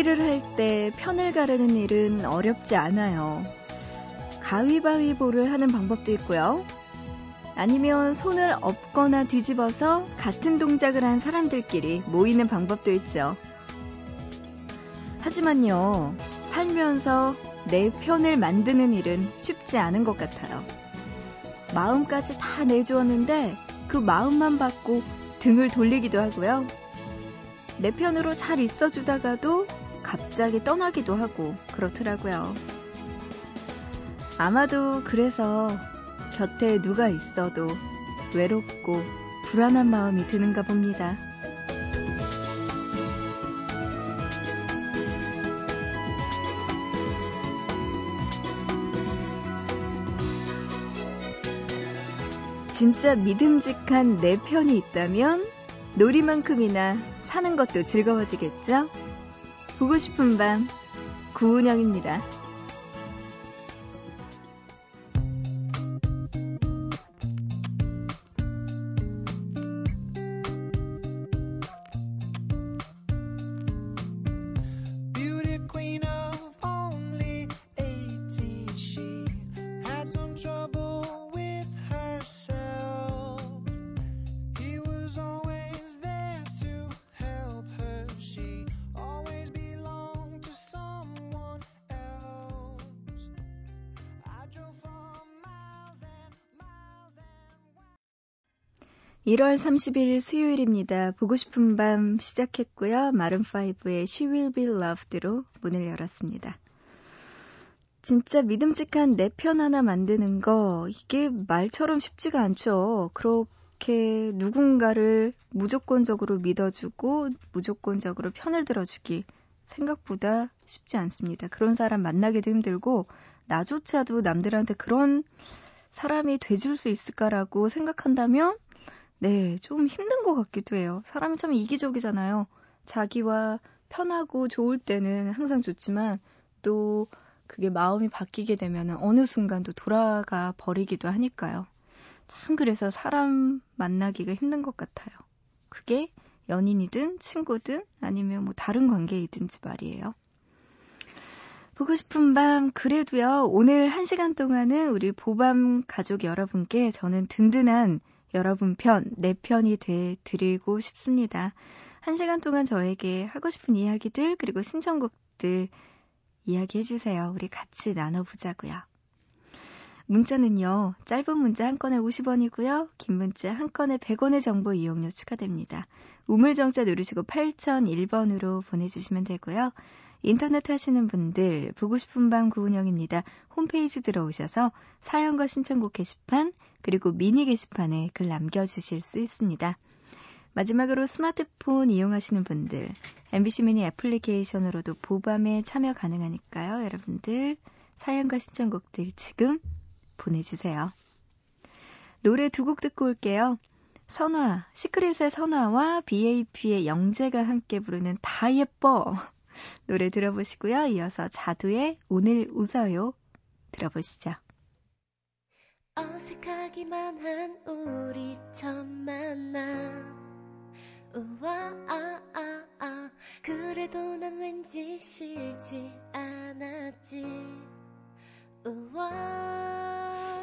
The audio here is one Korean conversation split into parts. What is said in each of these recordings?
놀이를 할때 편을 가르는 일은 어렵지 않아요. 가위바위보를 하는 방법도 있고요. 아니면 손을 엎거나 뒤집어서 같은 동작을 한 사람들끼리 모이는 방법도 있죠. 하지만요, 살면서 내 편을 만드는 일은 쉽지 않은 것 같아요. 마음까지 다 내주었는데 그 마음만 받고 등을 돌리기도 하고요. 내 편으로 잘 있어주다가도 갑자기 떠나기도 하고 그렇더라고요. 아마도 그래서 곁에 누가 있어도 외롭고 불안한 마음이 드는가 봅니다. 진짜 믿음직한 내 편이 있다면 놀이만큼이나 사는 것도 즐거워지겠죠? 보고 싶은 밤, 구은영입니다. 1월 30일 수요일입니다. 보고 싶은 밤 시작했고요. 마른5의 She Will Be Loved로 문을 열었습니다. 진짜 믿음직한 내 편 하나 만드는 거, 이게 말처럼 쉽지가 않죠. 그렇게 누군가를 무조건적으로 믿어주고, 무조건적으로 편을 들어주기, 생각보다 쉽지 않습니다. 그런 사람 만나기도 힘들고, 나조차도 남들한테 그런 사람이 돼줄 수 있을까라고 생각한다면, 네, 좀 힘든 것 같기도 해요. 사람이 참 이기적이잖아요. 자기와 편하고 좋을 때는 항상 좋지만 또 그게 마음이 바뀌게 되면 어느 순간도 돌아가 버리기도 하니까요. 참 그래서 사람 만나기가 힘든 것 같아요. 그게 연인이든 친구든 아니면 뭐 다른 관계이든지 말이에요. 보고 싶은 밤 그래도요 오늘 한 시간 동안은 우리 보밤 가족 여러분께 저는 든든한 여러분 편, 내 편이 돼 드리고 싶습니다. 한 시간 동안 저에게 하고 싶은 이야기들, 그리고 신청곡들 이야기해 주세요. 우리 같이 나눠보자고요. 문자는요, 짧은 문자 한 건에 50원이고요, 긴 문자 한 건에 100원의 정보 이용료 추가됩니다. 우물정자 누르시고 8001번으로 보내주시면 되고요. 인터넷 하시는 분들 보고 싶은 밤 구은영입니다. 홈페이지 들어오셔서 사연과 신청곡 게시판 그리고 미니 게시판에 글 남겨주실 수 있습니다. 마지막으로 스마트폰 이용하시는 분들 MBC 미니 애플리케이션으로도 보밤에 참여 가능하니까요. 여러분들 사연과 신청곡들 지금 보내주세요. 노래 두 곡 듣고 올게요. 선화, 시크릿의 선화와 BAP의 영재가 함께 부르는 다 예뻐 노래 들어보시고요. 이어서 자두의 오늘 웃어요 들어보시죠. 어색하기만 한 우리 처음 만나 우와 아, 아, 아. 그래도 난 왠지 싫지 않았지 우와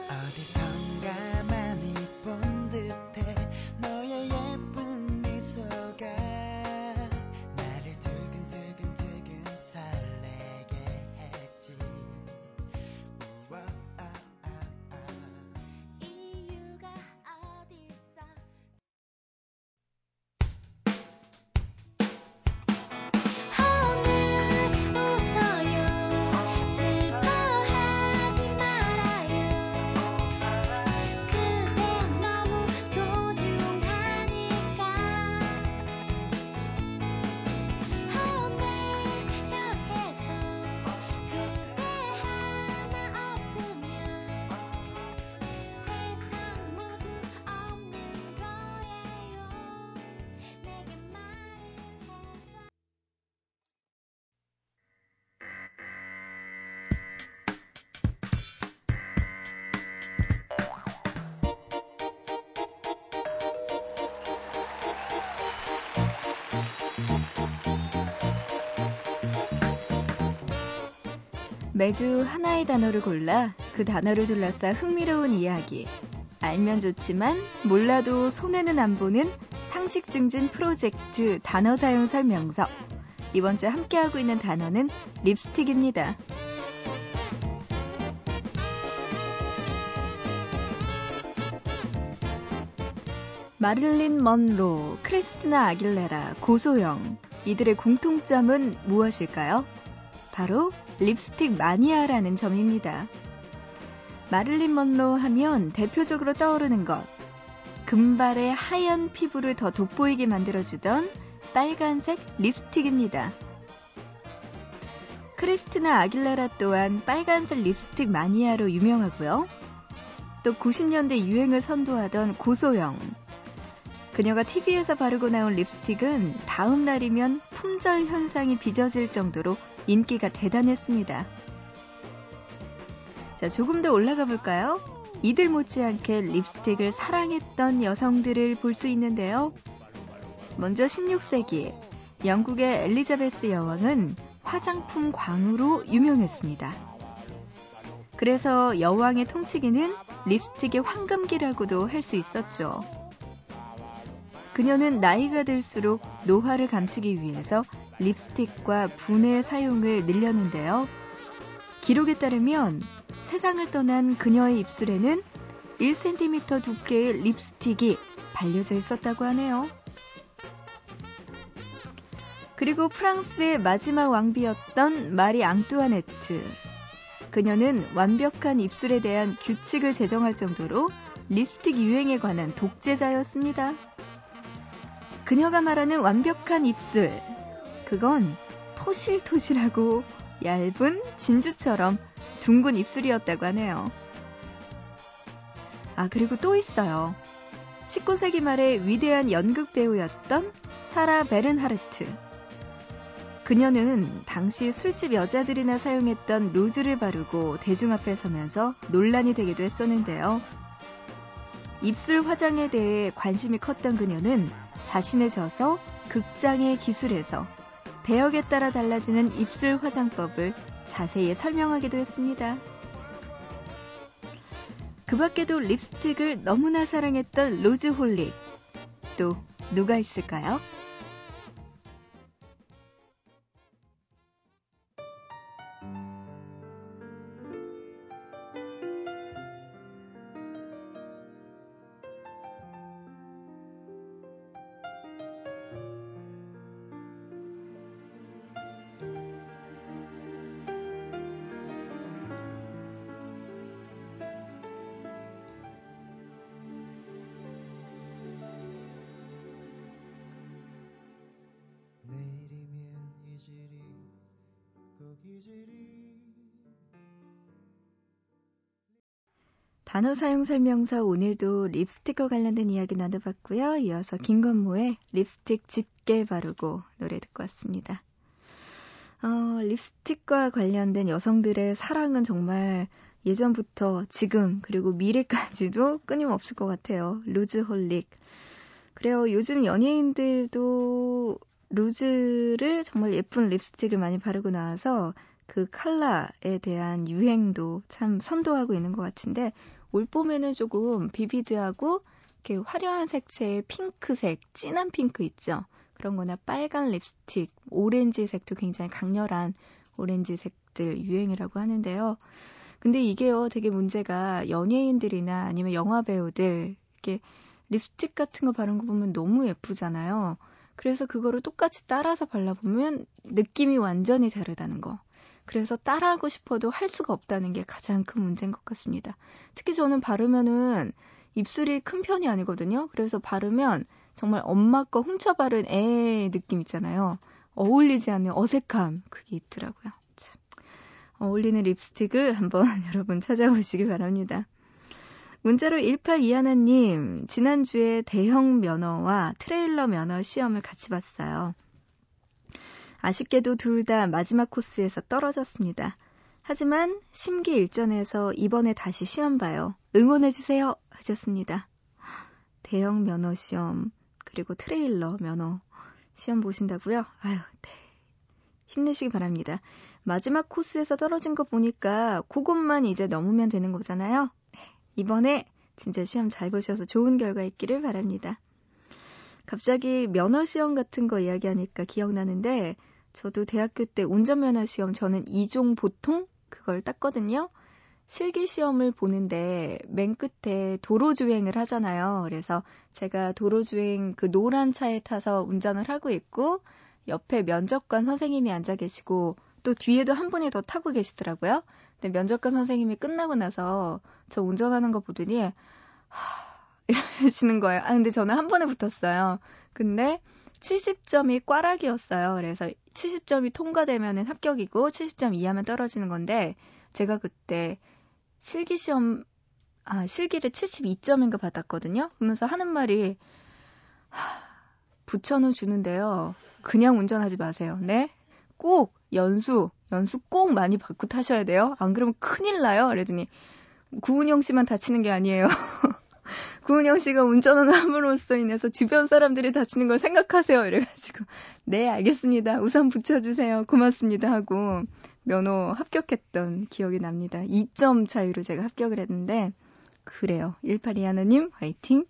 어디선가 매주 하나의 단어를 골라 그 단어를 둘러싸 흥미로운 이야기. 알면 좋지만 몰라도 손해는 안 보는 상식 증진 프로젝트 단어 사용 설명서. 이번 주 함께하고 있는 단어는 립스틱입니다. 마릴린 먼로, 크리스티나 아길레라, 고소영. 이들의 공통점은 무엇일까요? 바로 립스틱 마니아라는 점입니다. 마릴린 먼로 하면 대표적으로 떠오르는 것. 금발의 하얀 피부를 더 돋보이게 만들어주던 빨간색 립스틱입니다. 크리스티나 아길레라 또한 빨간색 립스틱 마니아로 유명하고요. 또 90년대 유행을 선도하던 고소영. 그녀가 TV에서 바르고 나온 립스틱은 다음 날이면 품절 현상이 빚어질 정도로 인기가 대단했습니다. 자, 조금 더 올라가 볼까요? 이들 못지않게 립스틱을 사랑했던 여성들을 볼 수 있는데요. 먼저 16세기 영국의 엘리자베스 여왕은 화장품 광으로 유명했습니다. 그래서 여왕의 통치기는 립스틱의 황금기라고도 할 수 있었죠. 그녀는 나이가 들수록 노화를 감추기 위해서 립스틱과 분해 사용을 늘렸는데요. 기록에 따르면 세상을 떠난 그녀의 입술에는 1cm 두께의 립스틱이 발려져 있었다고 하네요. 그리고 프랑스의 마지막 왕비였던 마리 앙뚜아네트. 그녀는 완벽한 입술에 대한 규칙을 제정할 정도로 립스틱 유행에 관한 독재자였습니다. 그녀가 말하는 완벽한 입술. 그건 토실토실하고 얇은 진주처럼 둥근 입술이었다고 하네요. 아, 그리고 또 있어요. 19세기 말에 위대한 연극 배우였던 사라 베른하르트. 그녀는 당시 술집 여자들이나 사용했던 루즈를 바르고 대중 앞에 서면서 논란이 되기도 했었는데요. 입술 화장에 대해 관심이 컸던 그녀는 자신의 저서 극장의 기술에서 배역에 따라 달라지는 입술 화장법을 자세히 설명하기도 했습니다. 그 밖에도 립스틱을 너무나 사랑했던 루즈 holic. 또 누가 있을까요? 단어 사용 설명서 오늘도 립스틱과 관련된 이야기 나눠봤고요. 이어서 김건모의 립스틱 짙게 바르고 노래 듣고 왔습니다. 어, 립스틱과 관련된 여성들의 사랑은 정말 예전부터 지금 그리고 미래까지도 끊임없을 것 같아요. 루즈홀릭. 그래요. 요즘 연예인들도 루즈를 정말 예쁜 립스틱을 많이 바르고 나와서 그 컬러에 대한 유행도 참 선도하고 있는 것 같은데 올 봄에는 조금 비비드하고 이렇게 화려한 색채의 핑크색, 진한 핑크 있죠. 그런 거나 빨간 립스틱, 오렌지색도 굉장히 강렬한 오렌지색들 유행이라고 하는데요. 근데 이게요, 되게 문제가 연예인들이나 아니면 영화 배우들, 이렇게 립스틱 같은 거 바른 거 보면 너무 예쁘잖아요. 그래서 그거를 똑같이 따라서 발라보면 느낌이 완전히 다르다는 거. 그래서 따라하고 싶어도 할 수가 없다는 게 가장 큰 문제인 것 같습니다. 특히 저는 바르면은 입술이 큰 편이 아니거든요. 그래서 바르면 정말 엄마 거 훔쳐 바른 애 느낌 있잖아요. 어울리지 않는 어색함 그게 있더라고요. 참. 어울리는 립스틱을 한번 여러분 찾아보시기 바랍니다. 문자로 1821님, 지난주에 대형 면허와 트레일러 면허 시험을 같이 봤어요. 아쉽게도 둘 다 마지막 코스에서 떨어졌습니다. 하지만 심기 일전에서 이번에 다시 시험 봐요. 응원해주세요. 하셨습니다. 대형 면허 시험, 그리고 트레일러 면허 시험 보신다고요? 아유, 네. 힘내시기 바랍니다. 마지막 코스에서 떨어진 거 보니까 그것만 이제 넘으면 되는 거잖아요. 이번에 진짜 시험 잘 보셔서 좋은 결과 있기를 바랍니다. 갑자기 면허 시험 같은 거 이야기하니까 기억나는데 저도 대학교 때 운전면허 시험 저는 2종 보통 그걸 땄거든요. 실기 시험을 보는데 맨 끝에 도로 주행을 하잖아요. 그래서 제가 도로 주행 그 노란 차에 타서 운전을 하고 있고 옆에 면접관 선생님이 앉아 계시고 또 뒤에도 한 분이 더 타고 계시더라고요. 근데 면접관 선생님이 끝나고 나서 저 운전하는 거 보더니 하, 이러시는 거예요. 아, 근데 저는 한 번에 붙었어요. 근데 70점이 꽈락이었어요. 그래서 70점이 통과되면 합격이고 70점 이하면 떨어지는 건데 제가 그때 실기 시험 아, 실기를 72점인가 받았거든요. 그러면서 하는 말이 하, 붙여는 주는데요. 그냥 운전하지 마세요. 네? 꼭 연수, 연수 꼭 많이 받고 타셔야 돼요. 안 그러면 큰일 나요. 그러더니 구은영 씨만 다치는 게 아니에요. 구은영 씨가 운전을 함으로써 인해서 주변 사람들이 다치는 걸 생각하세요. 이래가지고, 네, 알겠습니다. 우선 붙여주세요. 고맙습니다. 하고, 면허 합격했던 기억이 납니다. 2점 차이로 제가 합격을 했는데, 그래요. 182 하나님, 화이팅!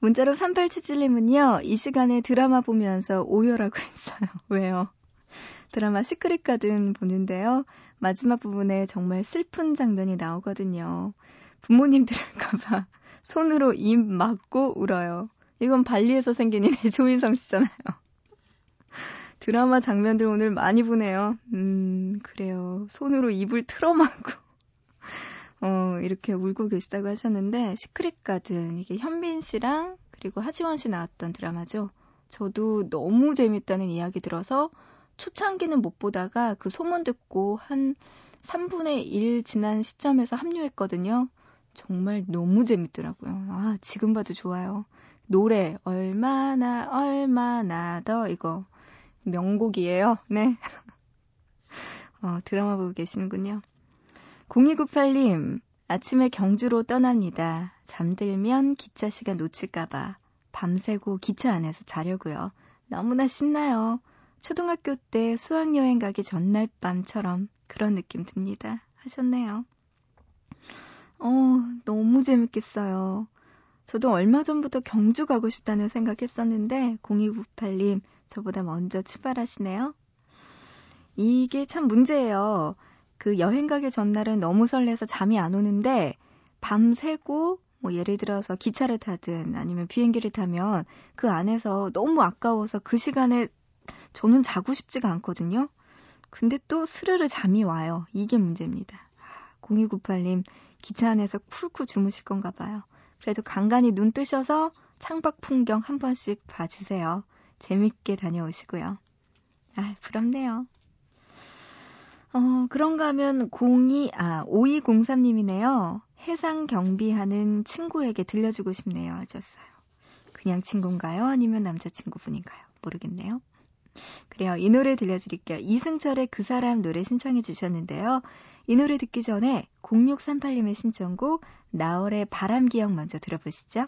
문자로 3877님은요, 이 시간에 드라마 보면서 오열하고 있어요. 왜요? 드라마 시크릿 가든 보는데요. 마지막 부분에 정말 슬픈 장면이 나오거든요. 부모님 들을까봐 손으로 입 막고 울어요. 이건 발리에서 생긴 일이 조인성 씨잖아요. 드라마 장면들 오늘 많이 보네요. 음, 그래요. 손으로 입을 틀어막고, 어, 이렇게 울고 계시다고 하셨는데, 시크릿 가든, 이게 현빈 씨랑, 그리고 하지원 씨 나왔던 드라마죠. 저도 너무 재밌다는 이야기 들어서, 초창기는 못 보다가 그 소문 듣고 한 3분의 1 지난 시점에서 합류했거든요. 정말 너무 재밌더라고요. 아, 지금 봐도 좋아요. 노래, 얼마나, 얼마나 더, 이거. 명곡이에요. 네. 어, 드라마 보고 계시는군요. 0298님, 아침에 경주로 떠납니다. 잠들면 기차 시간 놓칠까봐 밤새고 기차 안에서 자려고요. 너무나 신나요. 초등학교 때 수학여행 가기 전날 밤처럼 그런 느낌 듭니다. 하셨네요. 어, 너무 재밌겠어요. 저도 얼마 전부터 경주 가고 싶다는 생각했었는데 0298님 저보다 먼저 출발하시네요. 이게 참 문제예요. 그 여행 가기 전날은 너무 설레서 잠이 안 오는데 밤 새고 뭐 예를 들어서 기차를 타든 아니면 비행기를 타면 그 안에서 너무 아까워서 그 시간에 저는 자고 싶지가 않거든요. 근데 또 스르르 잠이 와요. 이게 문제입니다. 0298님 기차 안에서 쿨쿨 주무실 건가 봐요. 그래도 간간히 눈 뜨셔서 창밖 풍경 한 번씩 봐주세요. 재밌게 다녀오시고요. 아, 부럽네요. 어, 그런가 하면 02, 아, 5203님이네요. 해상 경비하는 친구에게 들려주고 싶네요. 하셨어요. 그냥 친구인가요? 아니면 남자친구분인가요? 모르겠네요. 그래요. 이 노래 들려드릴게요. 이승철의 그 사람 노래 신청해 주셨는데요. 이 노래 듣기 전에 0638님의 신청곡 나월의 바람 기억 먼저 들어보시죠.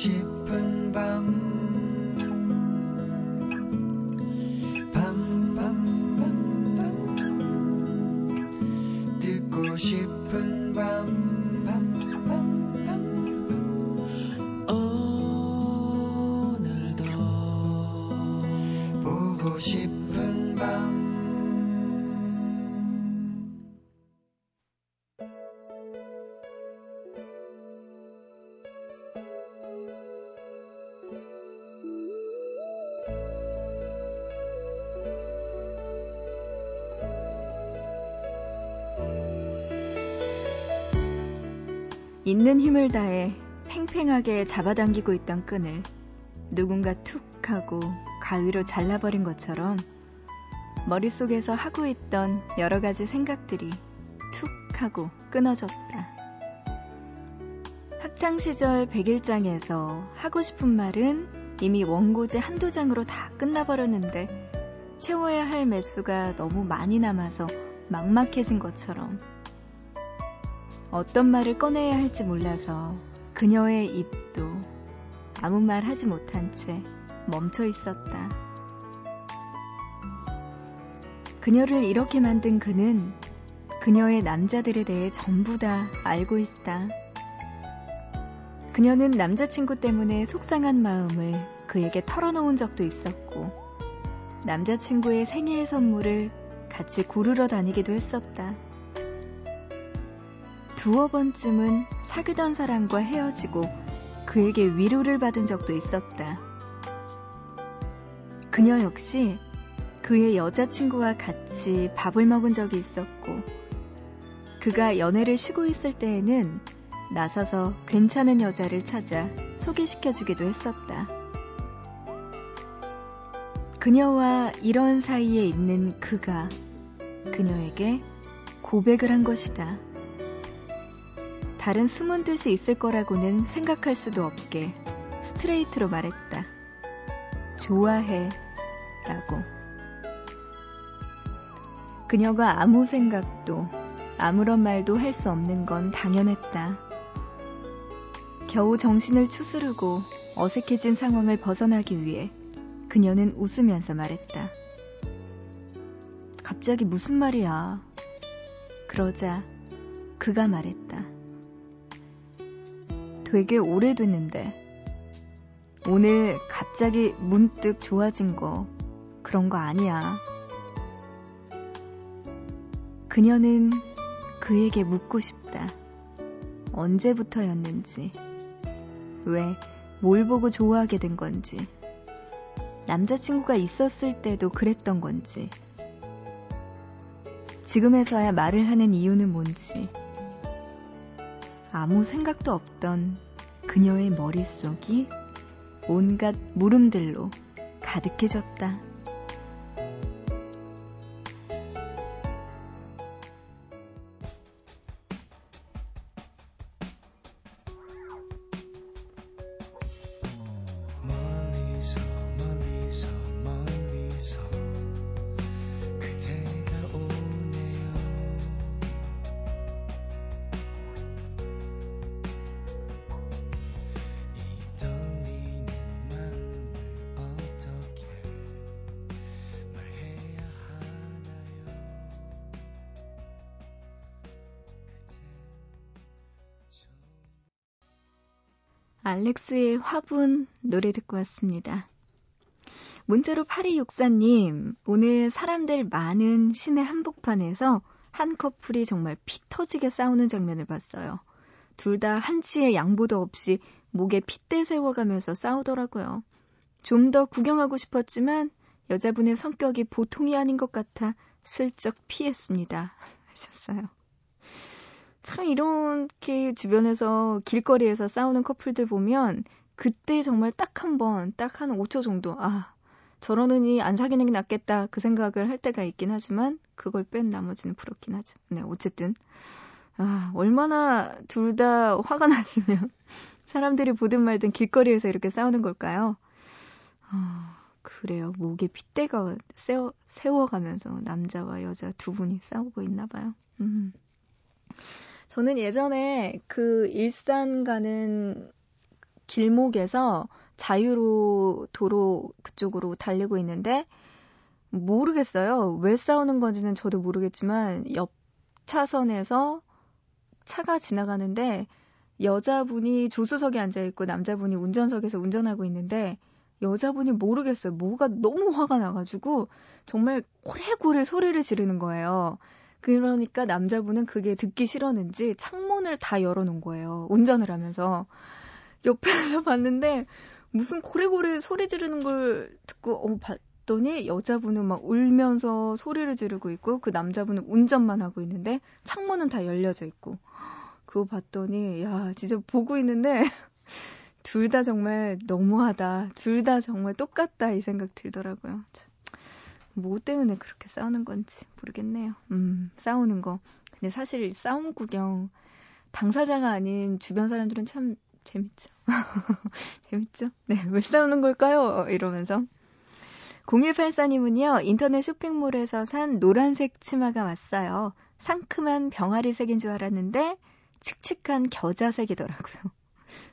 싶 있는 힘을 다해 팽팽하게 잡아당기고 있던 끈을 누군가 툭 하고 가위로 잘라버린 것처럼 머릿속에서 하고 있던 여러 가지 생각들이 툭 하고 끊어졌다. 학창시절 101장에서 하고 싶은 말은 이미 원고지 한두 장으로 다 끝나버렸는데 채워야 할 매수가 너무 많이 남아서 막막해진 것처럼 어떤 말을 꺼내야 할지 몰라서 그녀의 입도 아무 말 하지 못한 채 멈춰 있었다. 그녀를 이렇게 만든 그는 그녀의 남자들에 대해 전부 다 알고 있다. 그녀는 남자친구 때문에 속상한 마음을 그에게 털어놓은 적도 있었고, 남자친구의 생일 선물을 같이 고르러 다니기도 했었다. 두어 번쯤은 사귀던 사람과 헤어지고 그에게 위로를 받은 적도 있었다. 그녀 역시 그의 여자친구와 같이 밥을 먹은 적이 있었고, 그가 연애를 쉬고 있을 때에는 나서서 괜찮은 여자를 찾아 소개시켜 주기도 했었다. 그녀와 이런 사이에 있는 그가 그녀에게 고백을 한 것이다. 다른 숨은 뜻이 있을 거라고는 생각할 수도 없게 스트레이트로 말했다. 좋아해. 라고. 그녀가 아무 생각도 아무런 말도 할 수 없는 건 당연했다. 겨우 정신을 추스르고 어색해진 상황을 벗어나기 위해 그녀는 웃으면서 말했다. 갑자기 무슨 말이야? 그러자 그가 말했다. 되게 오래됐는데 오늘 갑자기 문득 좋아진 거 그런 거 아니야. 그녀는 그에게 묻고 싶다. 언제부터였는지. 왜, 뭘 보고 좋아하게 된 건지. 남자친구가 있었을 때도 그랬던 건지. 지금에서야 말을 하는 이유는 뭔지. 아무 생각도 없던 그녀의 머릿속이 온갖 물음들로 가득해졌다. 알렉스의 화분 노래 듣고 왔습니다. 문자로 8264님, 오늘 사람들 많은 시내 한복판에서 한 커플이 정말 피 터지게 싸우는 장면을 봤어요. 둘 다 한치의 양보도 없이 목에 핏대 세워가면서 싸우더라고요. 좀 더 구경하고 싶었지만 여자분의 성격이 보통이 아닌 것 같아 슬쩍 피했습니다. 하셨어요. 참 이렇게 주변에서 길거리에서 싸우는 커플들 보면 그때 정말 딱 한 번, 딱 한 5초 정도, 아, 저러느니 안 사귀는 게 낫겠다 그 생각을 할 때가 있긴 하지만 그걸 뺀 나머지는 부럽긴 하죠. 네, 어쨌든. 아, 얼마나 둘 다 화가 났으면 사람들이 보든 말든 길거리에서 이렇게 싸우는 걸까요? 아, 그래요. 목에 핏대가 세워, 세워가면서 남자와 여자 두 분이 싸우고 있나 봐요. 음. 저는 예전에 그 일산 가는 길목에서 자유로 도로 그쪽으로 달리고 있는데 모르겠어요. 왜 싸우는 건지는 저도 모르겠지만 옆 차선에서 차가 지나가는데 여자분이 조수석에 앉아 있고 남자분이 운전석에서 운전하고 있는데 여자분이 모르겠어요. 뭐가 너무 화가 나가지고 정말 고래고래 소리를 지르는 거예요. 그러니까 남자분은 그게 듣기 싫었는지 창문을 다 열어놓은 거예요. 운전을 하면서. 옆에서 봤는데 무슨 고래고래 소리 지르는 걸 듣고 어, 봤더니 여자분은 막 울면서 소리를 지르고 있고 그 남자분은 운전만 하고 있는데 창문은 다 열려져 있고 그거 봤더니 야 진짜 보고 있는데 둘 다 정말 너무하다 둘 다 정말 똑같다 이 생각 들더라고요. 참. 뭐 때문에 그렇게 싸우는 건지 모르겠네요. 음, 싸우는 거. 근데 사실 싸움 구경 당사자가 아닌 주변 사람들은 참 재밌죠. 재밌죠? 네, 왜 싸우는 걸까요? 이러면서. 0184님은요, 인터넷 쇼핑몰에서 산 노란색 치마가 왔어요. 상큼한 병아리 색인 줄 알았는데, 칙칙한 겨자색이더라고요.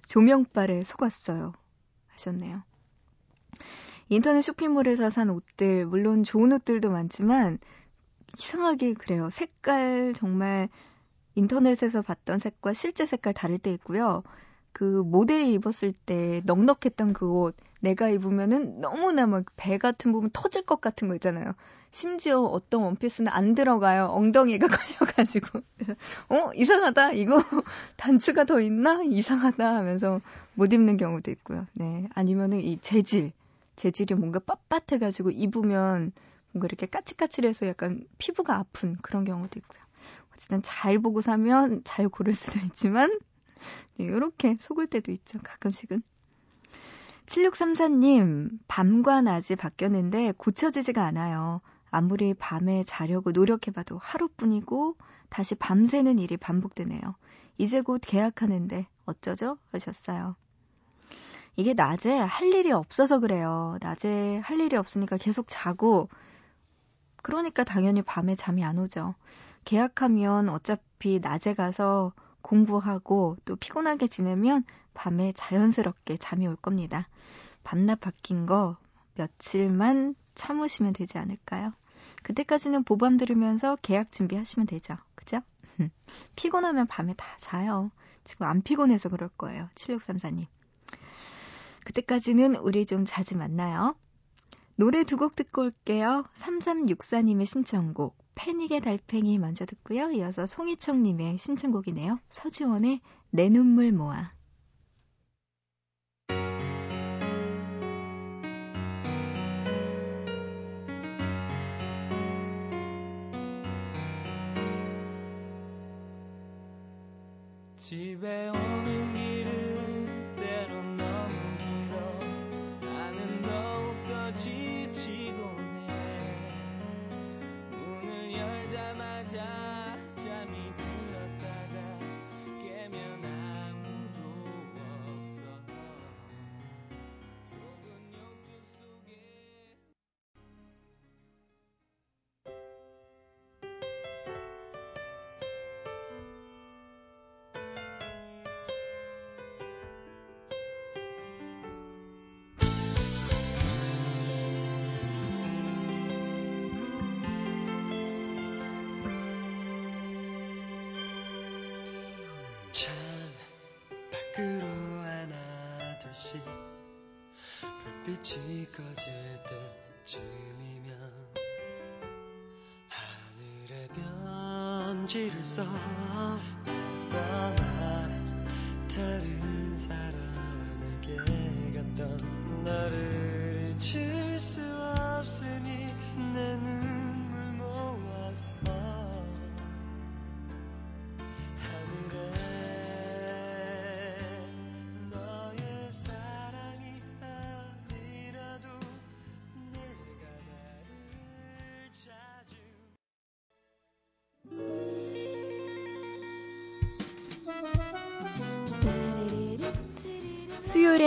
조명빨에 속았어요. 하셨네요. 인터넷 쇼핑몰에서 산 옷들, 물론 좋은 옷들도 많지만, 이상하게 그래요. 색깔 정말 인터넷에서 봤던 색과 실제 색깔 다를 때 있고요. 그 모델이 입었을 때 넉넉했던 그 옷 내가 입으면은 너무나 막 배 같은 부분 터질 것 같은 거 있잖아요. 심지어 어떤 원피스는 안 들어가요. 엉덩이가 걸려가지고. 어? 이상하다. 이거 단추가 더 있나? 이상하다 하면서 못 입는 경우도 있고요. 네. 아니면은 이 재질. 재질이 뭔가 빳빳해가지고 입으면 뭔가 이렇게 까칠까칠해서 약간 피부가 아픈 그런 경우도 있고요. 어쨌든 잘 보고 사면 잘 고를 수도 있지만 네, 이렇게 속을 때도 있죠. 가끔씩은. 7634님, 밤과 낮이 바뀌었는데 고쳐지지가 않아요. 아무리 밤에 자려고 노력해봐도 하루뿐이고 다시 밤새는 일이 반복되네요. 이제 곧 계약하는데 어쩌죠? 하셨어요. 이게 낮에 할 일이 없어서 그래요. 낮에 할 일이 없으니까 계속 자고 그러니까 당연히 밤에 잠이 안 오죠. 계약하면 어차피 낮에 가서 공부하고 또 피곤하게 지내면 밤에 자연스럽게 잠이 올 겁니다. 밤낮 바뀐 거 며칠만 참으시면 되지 않을까요? 그때까지는 보밤 들으면서 계약 준비하시면 되죠. 그죠? 피곤하면 밤에 다 자요. 지금 안 피곤해서 그럴 거예요. 7634님. 그때까지는 우리 좀 자주 만나요. 노래 두 곡 듣고 올게요. 3364님의 신청곡 패닉의 달팽이 먼저 듣고요. 이어서 송희청님의 신청곡이네요. 서지원의 내 눈물 모아. 집에 오는 길은 하나둘씩 불빛이 꺼질 때쯤이면 하늘에 편지를 써 떠나 다른 사람에게 갔던 너를 잊을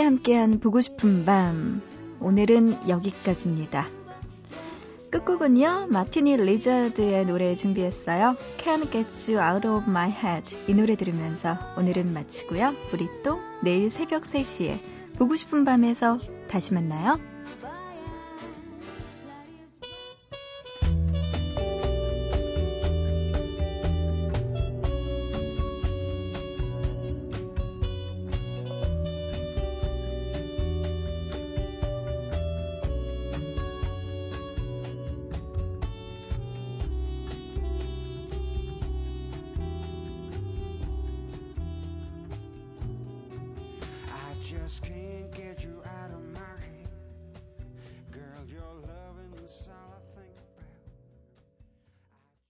함께한 보고 싶은 밤. 오늘은 여기까지입니다. 끝곡은요, 마티니 리자드의 노래 준비했어요. Can't Get You Out of My Head. 이 노래 들으면서 오늘은 마치고요. 우리 또 내일 새벽 3시에 보고 싶은 밤에서 다시 만나요.